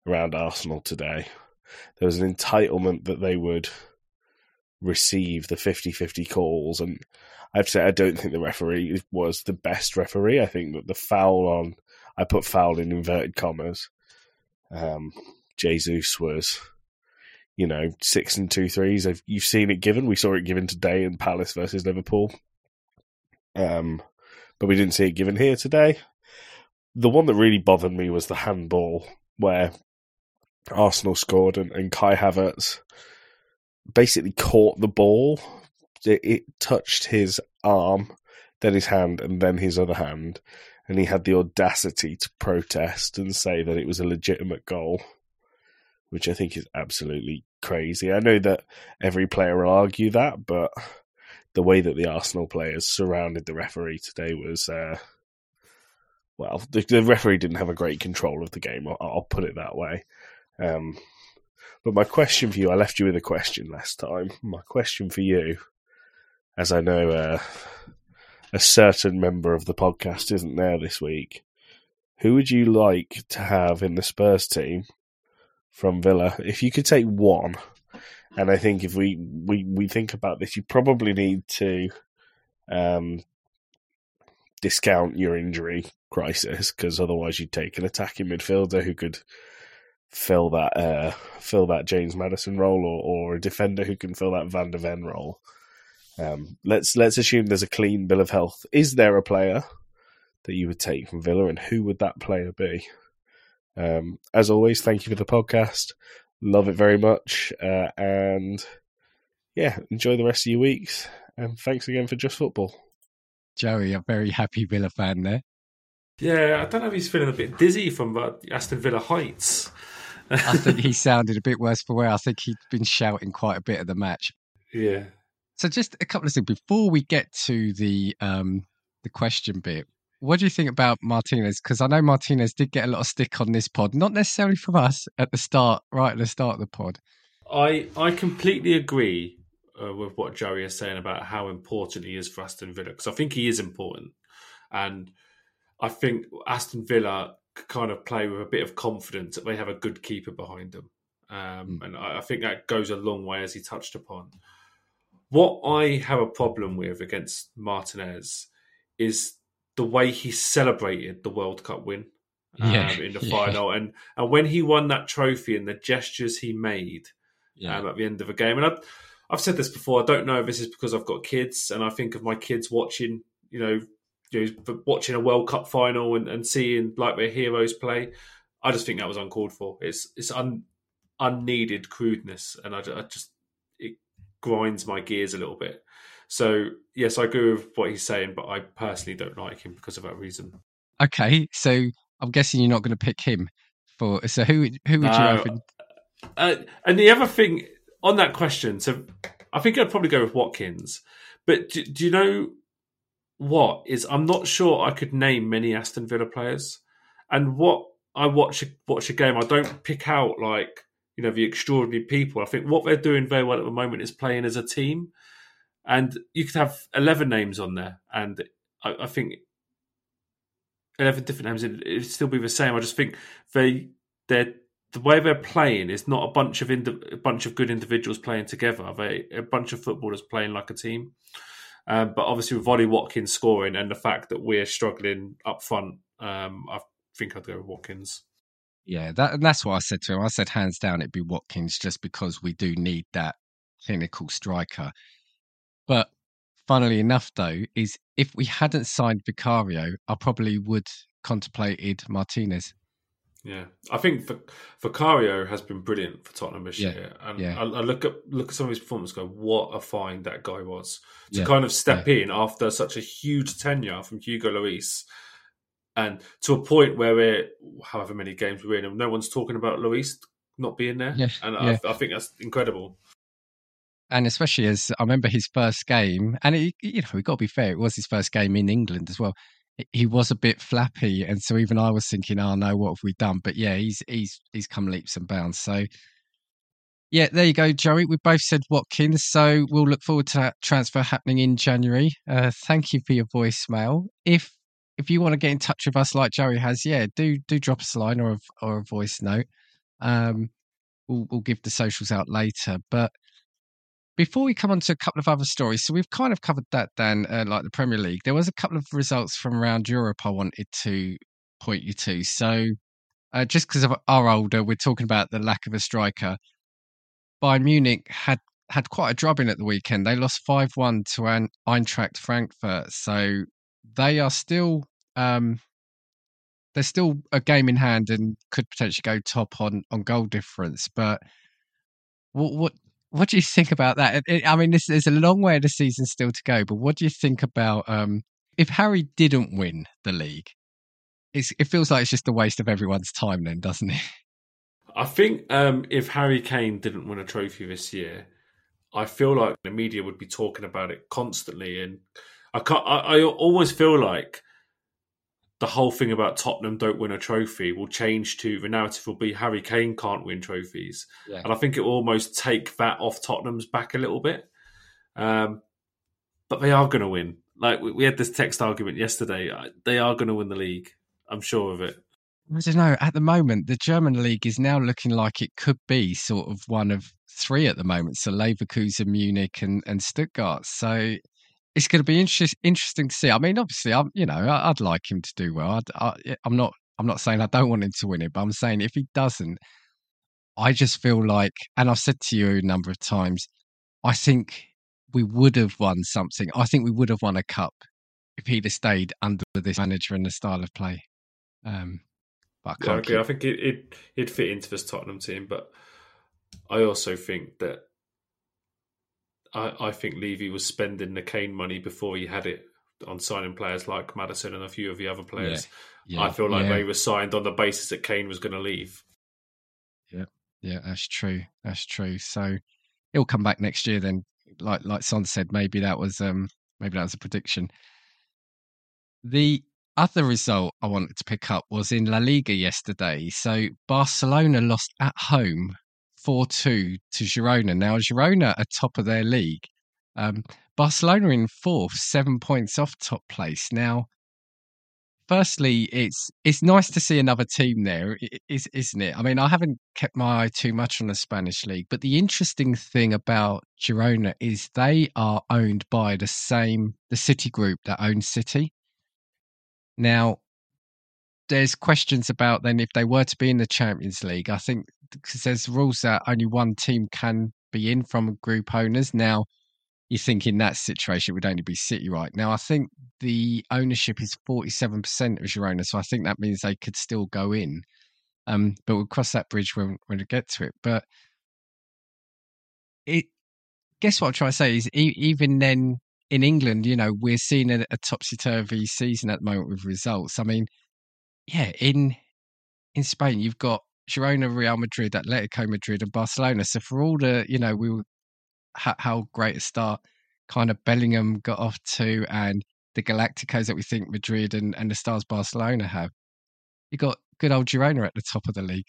around Arsenal today. There was an entitlement that they would receive the 50-50 calls and I have to say I don't think the referee was the best referee. I think that the foul on I put foul in inverted commas. Um, Jesus was, you know, six and two threes. You've seen it given. We saw it given today in Palace versus Liverpool. Um, but we didn't see it given here today. The one that really bothered me was the handball where Arsenal scored and, and Kai Havertz basically caught the ball. It, it touched his arm, then his hand, and then his other hand. And he had the audacity to protest and say that it was a legitimate goal, which I think is absolutely crazy. I know that every player will argue that, but the way that the Arsenal players surrounded the referee today was, uh, well, the, the, referee didn't have a great control of the game. I'll, I'll put it that way. Um, but my question for you, I left you with a question last time. My question for you, as I know uh, a certain member of the podcast isn't there this week, who would you like to have in the Spurs team from Villa? If you could take one, and I think if we, we, we think about this, you probably need to um, discount your injury crisis because otherwise you'd take an attacking midfielder who could fill that uh, fill that James Maddison role, or, or a defender who can fill that Van der Ven role. Um, let's let's assume there's a clean bill of health. Is there a player that you would take from Villa, and who would that player be? Um, as always, thank you for the podcast. Love it very much, uh, and yeah, enjoy the rest of your weeks. And thanks again for Just Football. Joey, a very happy Villa fan there. Yeah, I don't know if he's feeling a bit dizzy from uh, Aston Villa heights. I think he sounded a bit worse for wear. I think he'd been shouting quite a bit of the match. Yeah. So just a couple of things before we get to the um, the question bit. What do you think about Martinez? Because I know Martinez did get a lot of stick on this pod, not necessarily from us at the start, right at the start of the pod. I I completely agree uh, with what Joey is saying about how important he is for Aston Villa because I think he is important, and I think Aston Villa could kind of play with a bit of confidence that they have a good keeper behind them. Um, mm. And I, I think that goes a long way, as he touched upon. What I have a problem with against Martinez is the way he celebrated the World Cup win. um, yeah. in the final. And and when he won that trophy and the gestures he made yeah. um, at the end of a game, and I've, I've said this before. I don't know if this is because I've got kids, and I think of my kids watching, you know, you know watching a World Cup final and, and seeing like their heroes play. I just think that was uncalled for. It's it's un, unneeded crudeness, and I, I just it grinds my gears a little bit. So yes, I agree with what he's saying, but I personally don't like him because of that reason. Okay, so I'm guessing you're not going to pick him for. So who who would you? Uh, and the other thing on that question, so I think I'd probably go with Watkins. But do, do you know what is? I'm not sure I could name many Aston Villa players. And what I watch watch a game, I don't pick out like you know the extraordinary people. I think what they're doing very well at the moment is playing as a team, and you could have eleven names on there, and I, I think eleven different names, it, would still be the same. I just think they they the way they're playing is not a bunch of indi- a bunch of good individuals playing together. They a bunch of footballers playing like a team. Um, but obviously, with Ollie Watkins scoring and the fact that we're struggling up front, um, I think I'd go with Watkins. Yeah, that, that's what I said to him. I said hands down it'd be Watkins just because we do need that clinical striker. But funnily enough, though, is if we hadn't signed Vicario, I probably would contemplated Martinez. Yeah, I think Vicario has been brilliant for Tottenham this yeah. year, and yeah. I, I, look at look at some of his performances. Go, what a find that guy was to yeah. kind of step in after such a huge tenure from Hugo Lloris, and to a point where we're however many games we're in, and no one's talking about Lloris not being there, and I, I think that's incredible and especially as I remember his first game, and it, you know, we got to be fair, it was his first game in England as well. He was a bit flappy, and so even I was thinking, "Oh no, what have we done?" But yeah, he's he's he's come leaps and bounds. So yeah, there you go, Joey. We both said Watkins, so we'll look forward to that transfer happening in January. Uh, thank you for your voicemail. If if you want to get in touch with us like Joey has, yeah, do do drop us a line or a, or a voice note. Um, we'll we'll give the socials out later, but before we come on to a couple of other stories, so we've kind of covered that, Dan, uh, like the Premier League. There was a couple of results from around Europe I wanted to point you to. So, uh, just because of our older, we're talking about the lack of a striker. Bayern Munich had had quite a drubbing at the weekend. They lost five one to Eintracht Frankfurt, so they are still um, they're still a game in hand and could potentially go top on on goal difference. But what what what do you think about that? I mean, this, there's a long way of the season still to go, but what do you think about um, if Harry didn't win the league? it feels like it's just a waste of everyone's time, then, doesn't it? I think um, if Harry Kane didn't win a trophy this year, I feel like the media would be talking about it constantly, and I can't. I, I always feel like the whole thing about Tottenham don't win a trophy will change to the narrative will be Harry Kane can't win trophies, yeah. and I think it will almost take that off Tottenham's back a little bit. Um, but they are going to win. Like we, we had this text argument yesterday. They are going to win the league. I'm sure of it. I don't know. At the moment, the German league is now looking like it could be sort of one of three at the moment. So Leverkusen, Munich, and, and Stuttgart. So it's going to be inter- interesting to see. I mean, obviously, I'm you know I'd like him to do well. I, am not I'm not saying I don't want him to win it, but I'm saying if he doesn't, I just feel like, and I've said to you a number of times, I think we would have won something. I think we would have won a cup if he'd have stayed under this manager and the style of play. Um, but I, yeah, keep... I think it, it would fit into this Tottenham team, but I also think that I, I think Levy was spending the Kane money before he had it on signing players like Maddison and a few of the other players. Yeah, yeah, I feel like yeah. they were signed on the basis that Kane was going to leave. Yeah, yeah, that's true. That's true. So he'll come back next year. Then, like like Son said, maybe that was um maybe that was a prediction. The other result I wanted to pick up was in La Liga yesterday. So Barcelona lost at home 4 2 to Girona. Now, Girona are top of their league. Um, Barcelona in fourth, seven points off top place. Now, firstly, it's it's nice to see another team there, isn't it? I mean, I haven't kept my eye too much on the Spanish league, but the interesting thing about Girona is they are owned by the same the City Group that owns City. Now, there's questions about then if they were to be in the Champions League. I think because there's rules that only one team can be in from group owners. Now, you think in that situation it would only be City right now. I think the ownership is 47% of Girona, so I think that means they could still go in. Um, but we'll cross that bridge when when we get to it. But it, guess what I'm trying to say is e- even then in England, you know, we're seeing a, a topsy turvy season at the moment with results. I mean, yeah, in in Spain, you've got Girona, Real Madrid, Atletico Madrid, and Barcelona. So for all the, you know, we were, how, how great a start kind of Bellingham got off to, and the Galacticos that we think Madrid and, and the stars Barcelona have, you got good old Girona at the top of the league.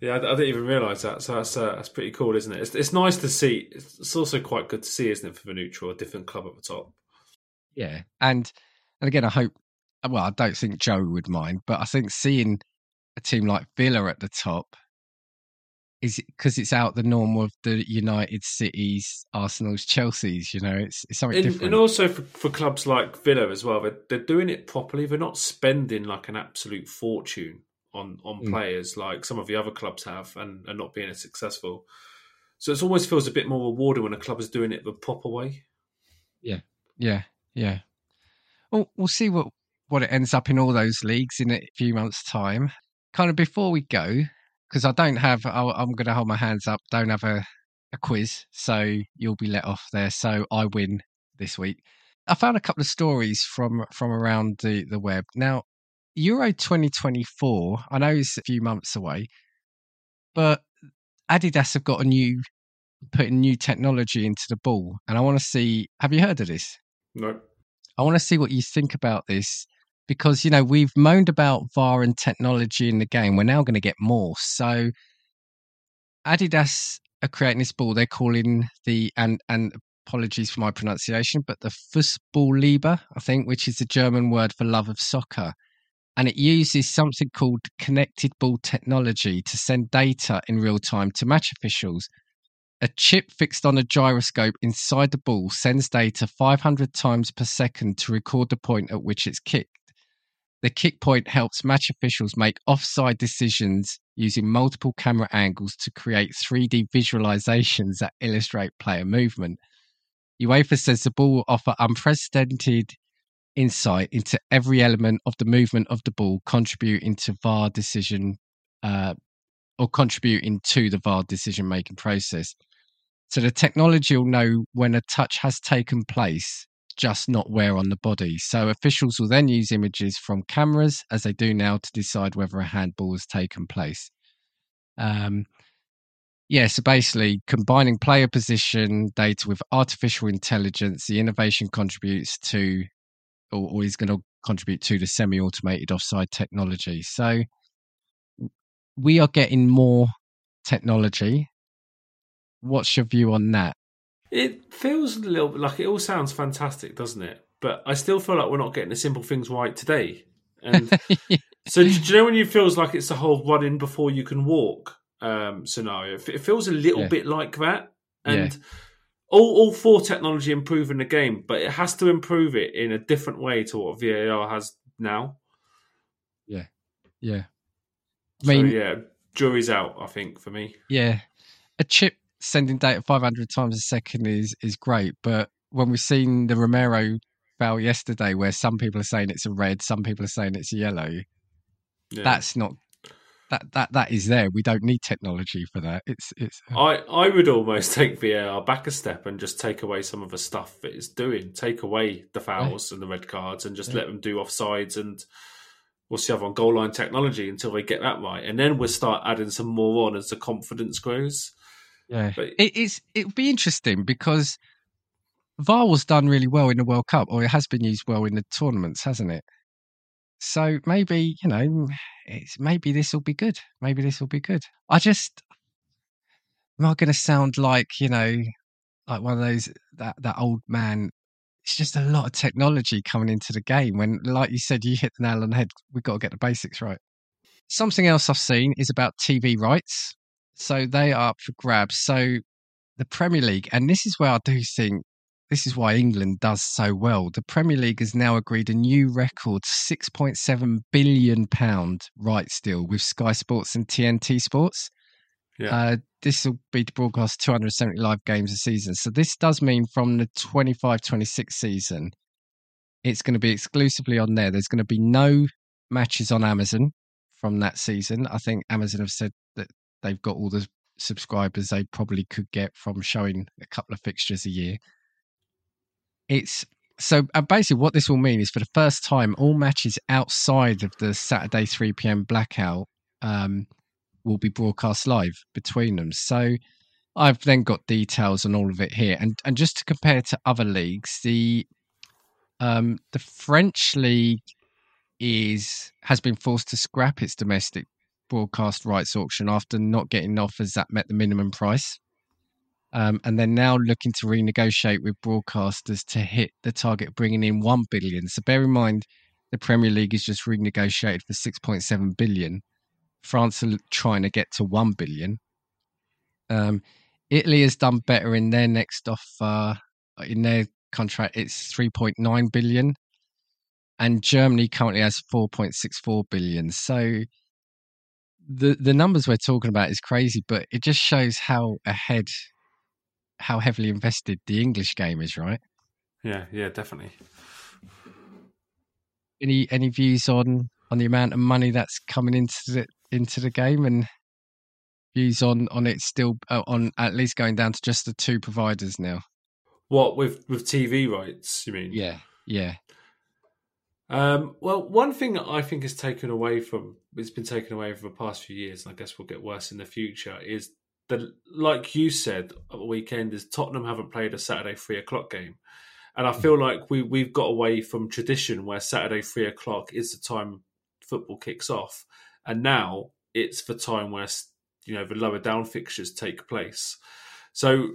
Yeah, I, I didn't even realise that. So that's uh, that's pretty cool, isn't it? It's, it's nice to see. It's also quite good to see, isn't it, for the neutral, a different club at the top. Yeah, and and again, I hope. Well, I don't think Joe would mind, but I think seeing a team like Villa at the top is because it's out the norm of the United Cities, Arsenal's, Chelsea's. You know, it's it's something and, different. And also for, for clubs like Villa as well, they're, they're doing it properly. They're not spending like an absolute fortune on on mm. players like some of the other clubs have, and, and not being as successful. So it always feels a bit more rewarding when a club is doing it the proper way. Yeah, yeah, yeah. Well, we'll see what what it ends up in all those leagues in a few months' time. Kind of before we go, because I don't have, i am going to hold my hands up. Don't have a a quiz, so you'll be let off there. So I win this week. I found a couple of stories from from around the the web. Now, Euro 2024, I know it's a few months away, but Adidas have got a new putting new technology into the ball, and I want to see. Have you heard of this? No. I want to see what you think about this because you know we've moaned about VAR and technology in the game. We're now going to get more. So Adidas are creating this ball. They're calling the and and apologies for my pronunciation, but the Fußballliebe, I think, which is the German word for love of soccer and it uses something called connected ball technology to send data in real time to match officials. A chip fixed on a gyroscope inside the ball sends data 500 times per second to record the point at which it's kicked. The kick point helps match officials make offside decisions using multiple camera angles to create 3D visualizations that illustrate player movement. UEFA says the ball will offer unprecedented insight into every element of the movement of the ball, contributing to VAR decision uh, or contributing to the VAR decision making process. So the technology will know when a touch has taken place, just not where on the body. So officials will then use images from cameras, as they do now, to decide whether a handball has taken place. Um, yeah, so basically combining player position data with artificial intelligence, the innovation contributes to or, or is going to contribute to the semi-automated offside technology. So we are getting more technology. What's your view on that? It feels a little bit like it all sounds fantastic, doesn't it? But I still feel like we're not getting the simple things right today. And yeah. so, do you know when you feels like it's the whole running before you can walk um, scenario? It feels a little yeah. bit like that. And yeah all, all for technology improving the game, but it has to improve it in a different way to what VAR has now. Yeah, yeah. I mean, so, yeah, jury's out. I think for me. Yeah, a chip sending data 500 times a second is is great, but when we've seen the Romero foul yesterday, where some people are saying it's a red, some people are saying it's a yellow, yeah. that's not that that that is there. We don't need technology for that. It's it's. Uh, I I would almost take VAR back a step and just take away some of the stuff that it's doing. Take away the fouls yeah. and the red cards, and just yeah. let them do offsides and what's the other one? Goal line technology until they get that right, and then we'll start adding some more on as the confidence grows. Yeah, but, it is. It would be interesting because VAR was done really well in the World Cup, or it has been used well in the tournaments, hasn't it? So maybe you know, it's maybe this will be good. Maybe this will be good. I just am I going to sound like you know, like one of those that that old man. It's just a lot of technology coming into the game. When, like you said, you hit the nail on the head. We've got to get the basics right. Something else I've seen is about TV rights. So they are up for grabs. So the Premier League, and this is where I do think this is why England does so well. The Premier League has now agreed a new record, six point seven billion pound rights deal with Sky Sports and TNT Sports. Yeah. Uh, this will be to broadcast 270 live games a season. So this does mean from the 25-26 season, it's going to be exclusively on there. There's going to be no matches on Amazon from that season. I think Amazon have said they've got all the subscribers they probably could get from showing a couple of fixtures a year. It's so basically what this will mean is for the first time, all matches outside of the Saturday 3 p.m. blackout um, will be broadcast live between them. So I've then got details on all of it here, and and just to compare to other leagues, the um, the French league is has been forced to scrap its domestic broadcast rights auction after not getting offers that met the minimum price. Um, and they're now looking to renegotiate with broadcasters to hit the target, bringing in one billion. So bear in mind, the Premier League is just renegotiated for six point seven billion. France are trying to get to one billion. Um, Italy has done better in their next offer. In their contract, it's three point nine billion, and Germany currently has four point six four billion. So the the numbers we're talking about is crazy, but it just shows how ahead, how heavily invested the English game is, right? Yeah, yeah, definitely. Any any views on on the amount of money that's coming into the into the game and views on on it still uh, on at least going down to just the two providers now? What with with TV rights? You mean? Yeah, yeah. Um, well, one thing that I think is taken away from it's been taken away for the past few years, and I guess will get worse in the future, is that, like you said at the weekend, is Tottenham haven't played a Saturday three o'clock game, and I feel like we we've got away from tradition where Saturday three o'clock is the time football kicks off, and now it's the time where you know the lower down fixtures take place. So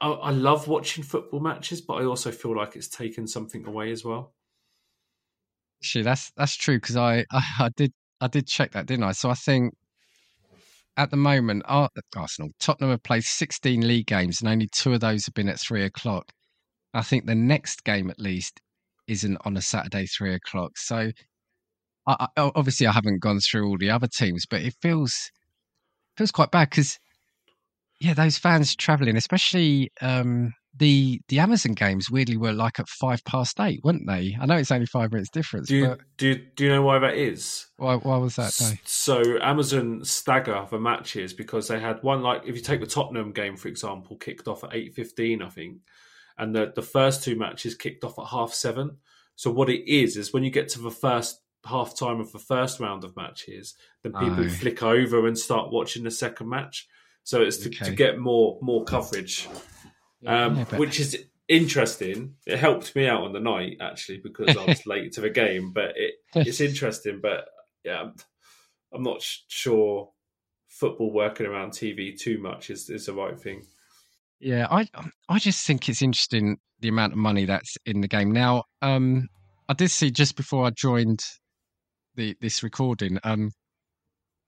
I, I love watching football matches, but I also feel like it's taken something away as well. Actually, that's that's true because I, I, I did I did check that, didn't I? So I think at the moment, Arsenal, Tottenham have played 16 league games, and only two of those have been at three o'clock. I think the next game, at least, isn't on a Saturday three o'clock. So, I, I, obviously, I haven't gone through all the other teams, but it feels feels quite bad because, yeah, those fans travelling, especially um, the the Amazon games weirdly were like at five past eight, weren't they? I know it's only five minutes difference. Do you, but do you, do you know why that is? Why, why was that? No? So Amazon stagger the matches because they had one like if you take the Tottenham game for example, kicked off at eight fifteen, I think, and the the first two matches kicked off at half seven. So what it is is when you get to the first half time of the first round of matches, then people Oh. flick over and start watching the second match. So it's to, to get more more coverage um, Yeah, which is interesting. It helped me out on the night actually because I was late to the game, but it, it's interesting. But yeah, I'm, I'm not sh- sure football working around TV too much is, is the right thing. Yeah, I I just think it's interesting the amount of money that's in the game. Now, um, I did see just before I joined the this recording, um,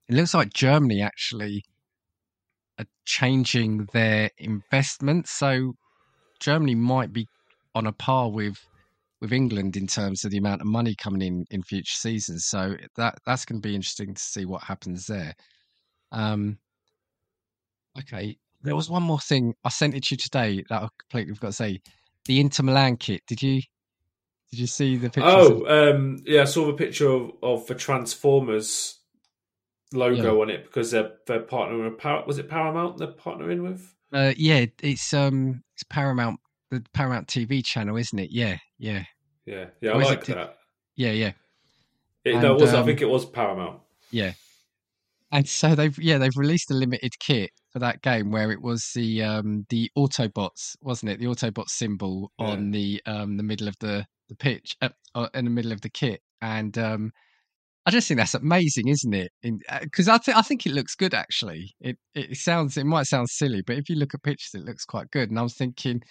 it looks like Germany actually are changing their investment. So Germany might be on a par with with England in terms of the amount of money coming in in future seasons. So that that's going to be interesting to see what happens there. Um, okay, there was one more thing I sent it to you today that I completely forgot to say. The Inter Milan kit. Did you did you see the pictures? of- Oh, um, yeah, I saw the picture of, of the Transformers logo on it because they're they're partnering with Par- was it Paramount they're partnering with? Uh, yeah, it's um, it's Paramount, the Paramount TV channel, isn't it? Yeah, yeah, Yeah, yeah, I Or it like that. yeah, yeah, It, no, it And, was. I um, think it was Paramount. yeah. And so they've yeah they've released a limited kit for that game where it was the um the Autobots wasn't it the Autobot symbol Yeah. on the um the middle of the the pitch uh, uh, in the middle of the kit and um I just think that's amazing, isn't it? Because uh, I think I think it looks good actually. It it sounds it might sound silly, but if you look at pictures, it looks quite good. And I was thinking,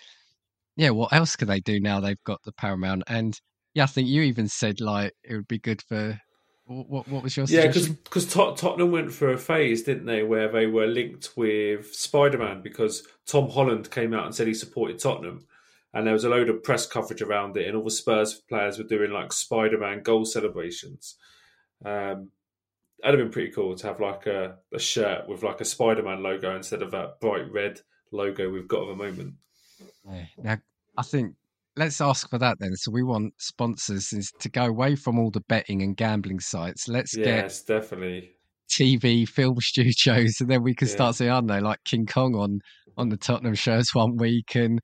yeah, what else could they do now they've got the Paramount? And yeah, I think you even said like it would be good for what what, was your Yeah, because Tot- Tottenham went through a phase, didn't they, where they were linked with Spider Man because Tom Holland came out and said he supported Tottenham, and there was a load of press coverage around it, and all the Spurs players were doing like Spider-Man goal celebrations. Um, that'd have been pretty cool to have like a, a shirt with like a Spider-Man logo instead of that bright red logo we've got at the moment. Yeah. Now, I think let's ask for that then. So we want sponsors is to go away from all the betting and gambling sites. Let's yes, get definitely. TV film studios, and then we can Yeah. start seeing, I don't know, like King Kong on on the Tottenham shirts one week and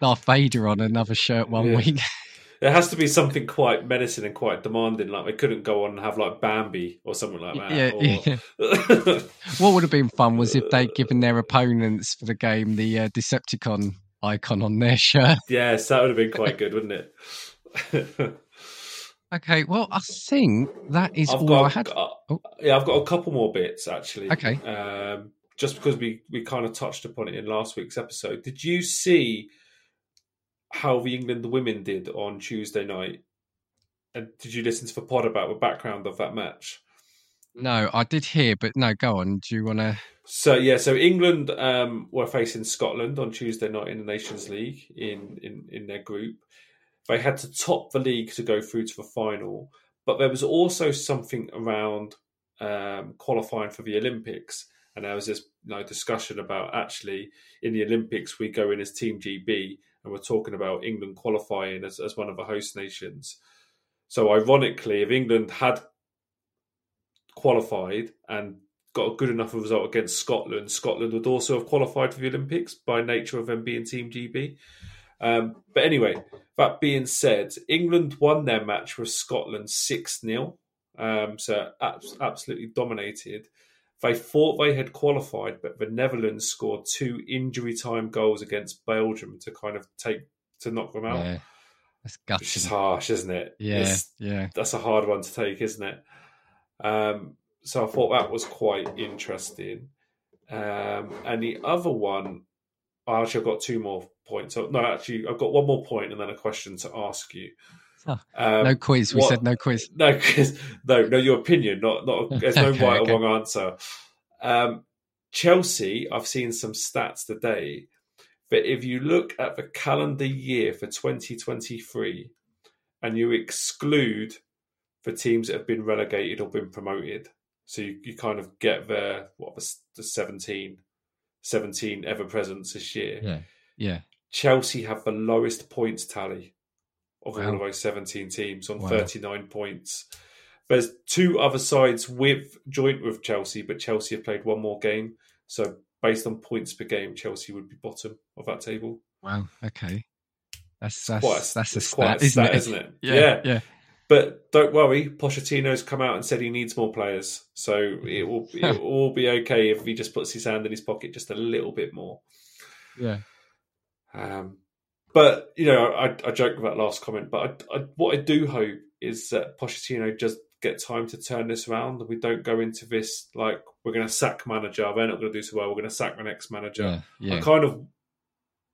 Darth Vader on another shirt one Yeah. week. There has to be something quite menacing and quite demanding. Like they couldn't go on and have like Bambi or something like that. yeah, or- yeah. What would have been fun was if they'd given their opponents for the game the uh, Decepticon icon on their shirt. yes, that would have been quite good, wouldn't it? Okay, well, I think that is I've all got, I had. uh, yeah, I've got a couple more bits actually. Okay. Um, just because we we kind of touched upon it in last week's episode. Did you see how the England women did on Tuesday night? And did you listen to the pod about the background of that match? No, I did hear, but no, go on. Do you want to? So yeah, so England um, were facing Scotland on Tuesday night in the Nations League in, in in their group. They had to top the league to go through to the final, but there was also something around um, qualifying for the Olympics, and there was this you know, discussion about actually in the Olympics we go in as Team GB, and we're talking about England qualifying as as one of the host nations. So ironically, if England had qualified and got a good enough result against Scotland, Scotland would also have qualified for the Olympics by nature of them being Team GB. Um, but anyway, that being said, England won their match with Scotland 6 0. Um, so abs- absolutely dominated. They thought they had qualified, but the Netherlands scored two injury time goals against Belgium to kind of take to knock them out. Yeah, that's Which is harsh, isn't it? Yeah, It's- yeah. that's a hard one to take, isn't it? Um, so I thought that was quite interesting. Um, and the other one, I actually got two more points. No, actually, I've got one more point and then a question to ask you. Oh, Um, No quiz. We what- said no quiz. no, 'cause- no, no, your opinion. Not, not. There's no Okay, right okay. or wrong answer. Um, Chelsea. I've seen some stats today, but if you look at the calendar year for 2023, and you exclude the teams that have been relegated or been promoted, so you, you kind of get the what the 17, 17 ever presence this year. Yeah, yeah. Chelsea have the lowest points tally of all Wow. of those 17 teams on Wow. 39 points. There's two other sides with joint with Chelsea, but Chelsea have played one more game. So based on points per game, Chelsea would be bottom of that table. Wow. Okay. That's that's Quite a- that's a it's quite stat, isn't it? isn't it? Yeah, yeah. But don't worry, Pochettino's come out and said he needs more players. So it will it will all be okay if he just puts his hand in his pocket just a little bit more. yeah. Um, but you know, I, I joke with that last comment. But I, I, what I do hope is that Pochettino just get time to turn this around, and we don't go into this like we're going to sack manager. They're not going to do so well. We're going to sack the next manager. Yeah, I kind of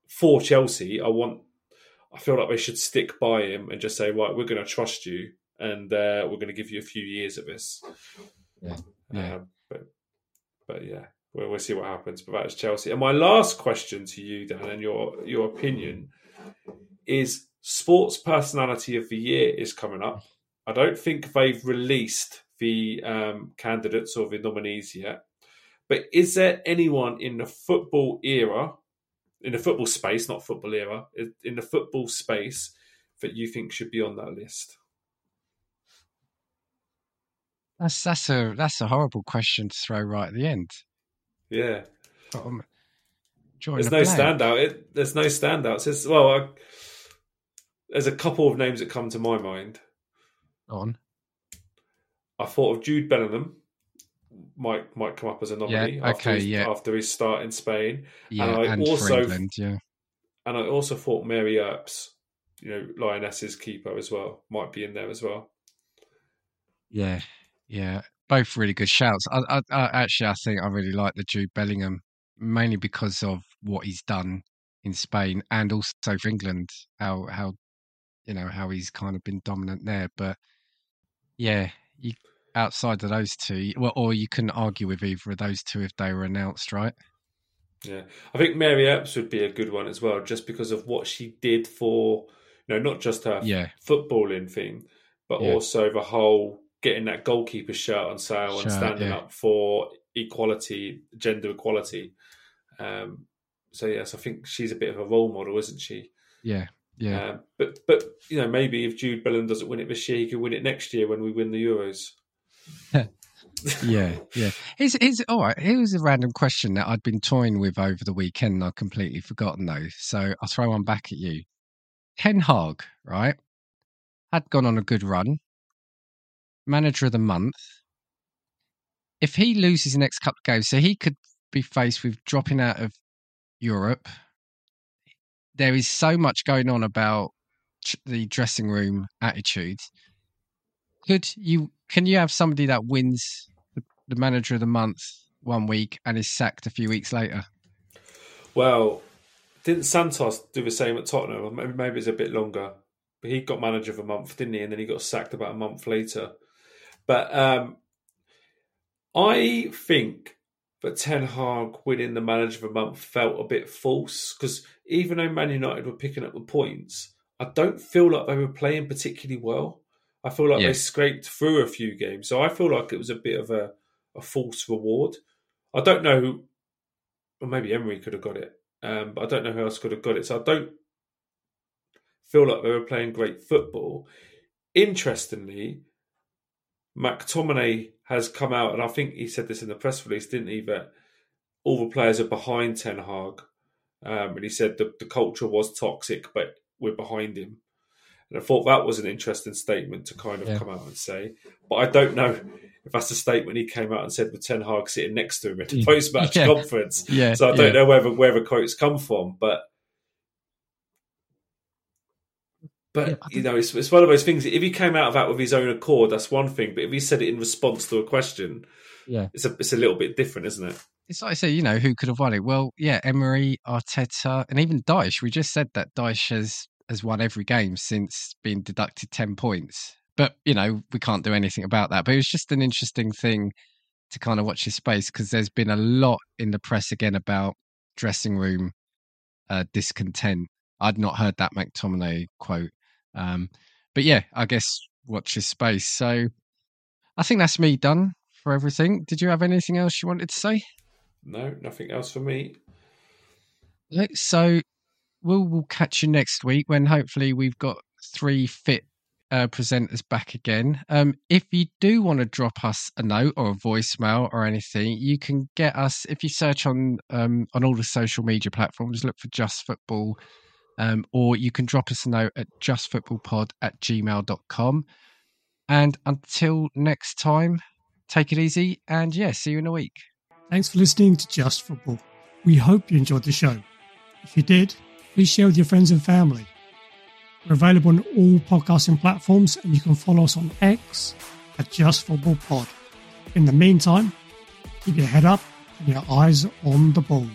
for Chelsea. I want. I feel like they should stick by him and just say, right, we're going to trust you, and uh, we're going to give you a few years of this. Yeah, yeah. Um, but but yeah, we'll, we'll see what happens. But that's Chelsea. And my last question to you, Dan, and your your opinion is: Sports Personality of the Year is coming up. I don't think they've released the um, candidates or the nominees yet. But is there anyone in the football era, in the football space, not football era, in the football space that you think should be on that list? That's that's a that's a horrible question to throw right at the end. Yeah. Um, There's no blank. standout. It, there's no standouts. There's, well, I, there's a couple of names that come to my mind. on. I thought of Jude Bellingham. Might might come up as a nominee Yeah, after, okay, his, yeah. after his start in Spain, Yeah, I and, for also- England. Yeah, and I also thought Mary Earps, you know, Lioness's keeper as well, might be in there as well. yeah, yeah. Both really good shouts. I, I, I actually I think I really like the Jude Bellingham mainly because of what he's done in Spain and also for England. How how you know how he's kind of been dominant there. But yeah, you outside of those two, well, or you couldn't argue with either of those two if they were announced, right? Yeah, I think Mary Earps would be a good one as well, just because of what she did for, you know, not just her Yeah, footballing thing, but Yeah. also the whole getting that goalkeeper shirt on sale and standing yeah. up for equality, gender equality. Um, so yes, I think she's a bit of a role model, isn't she? yeah, yeah. Um, but but you know maybe if Jude Bellingham doesn't win it this year, he could win it next year when we win the Euros. yeah, yeah. Here's, here's all right. Here's a random question that I'd been toying with over the weekend. and I've completely forgotten though, so I'll throw one back at you. Ten Hag, right? Had gone on a good run. Manager of the month. If he loses his next couple of games, so he could be faced with dropping out of Europe. There is so much going on about the dressing room attitude. Could you can you have somebody that wins the, the manager of the month one week and is sacked a few weeks later? Well, didn't Santos do the same at Tottenham? Maybe, maybe it's a bit longer. But he got manager of a month, didn't he? And then he got sacked about a month later. But um, I think that Ten Hag winning the manager of the month felt a bit false because even though Man United were picking up the points, I don't feel like they were playing particularly well. I feel like Yeah. they scraped through a few games, so I feel like it was a bit of a, a false reward. I don't know who, or maybe Emery could have got it, um, but I don't know who else could have got it. So I don't feel like they were playing great football. Interestingly, McTominay has come out, and I think he said this in the press release, didn't he? That all the players are behind Ten Hag, um, and he said the, the culture was toxic, but we're behind him. And I thought that was an interesting statement to kind of Yeah. come out and say. But I don't know if that's the statement he came out and said with Ten Hag sitting next to him at the post-match Yeah. conference. Yeah. So I don't know where the, where the quotes come from, but but Yeah, you know, it's, it's one of those things. If he came out of that with his own accord, that's one thing. But if he said it in response to a question, Yeah. it's a it's a little bit different, isn't it? It's like I say, you know, who could have won it? Well, yeah, Emery, Arteta, and even Dyche. We just said that Dyche has has won every game since being deducted ten points. But you know, we can't do anything about that. But it was just an interesting thing to kind of watch his space because there's been a lot in the press again about dressing room uh, discontent. I'd not heard that McTominay quote, um, but yeah, I guess watch his space. So I think that's me done for everything. Did you have anything else you wanted to say? No, nothing else for me. So we'll we'll catch you next week when hopefully we've got three fit uh, presenters back again. Um, if you do want to drop us a note or a voicemail or anything, you can get us if you search on um, on all the social media platforms. Look for Just Football, um, or you can drop us a note at justfootballpod at gmail.com. And until next time, take it easy and yeah, see you in a week. Thanks for listening to Just Football. We hope you enjoyed the show. If you did, please share with your friends and family. We're available on all podcasting platforms and you can follow us on X at Just Football Pod. In the meantime, keep your head up and your eyes on the ball.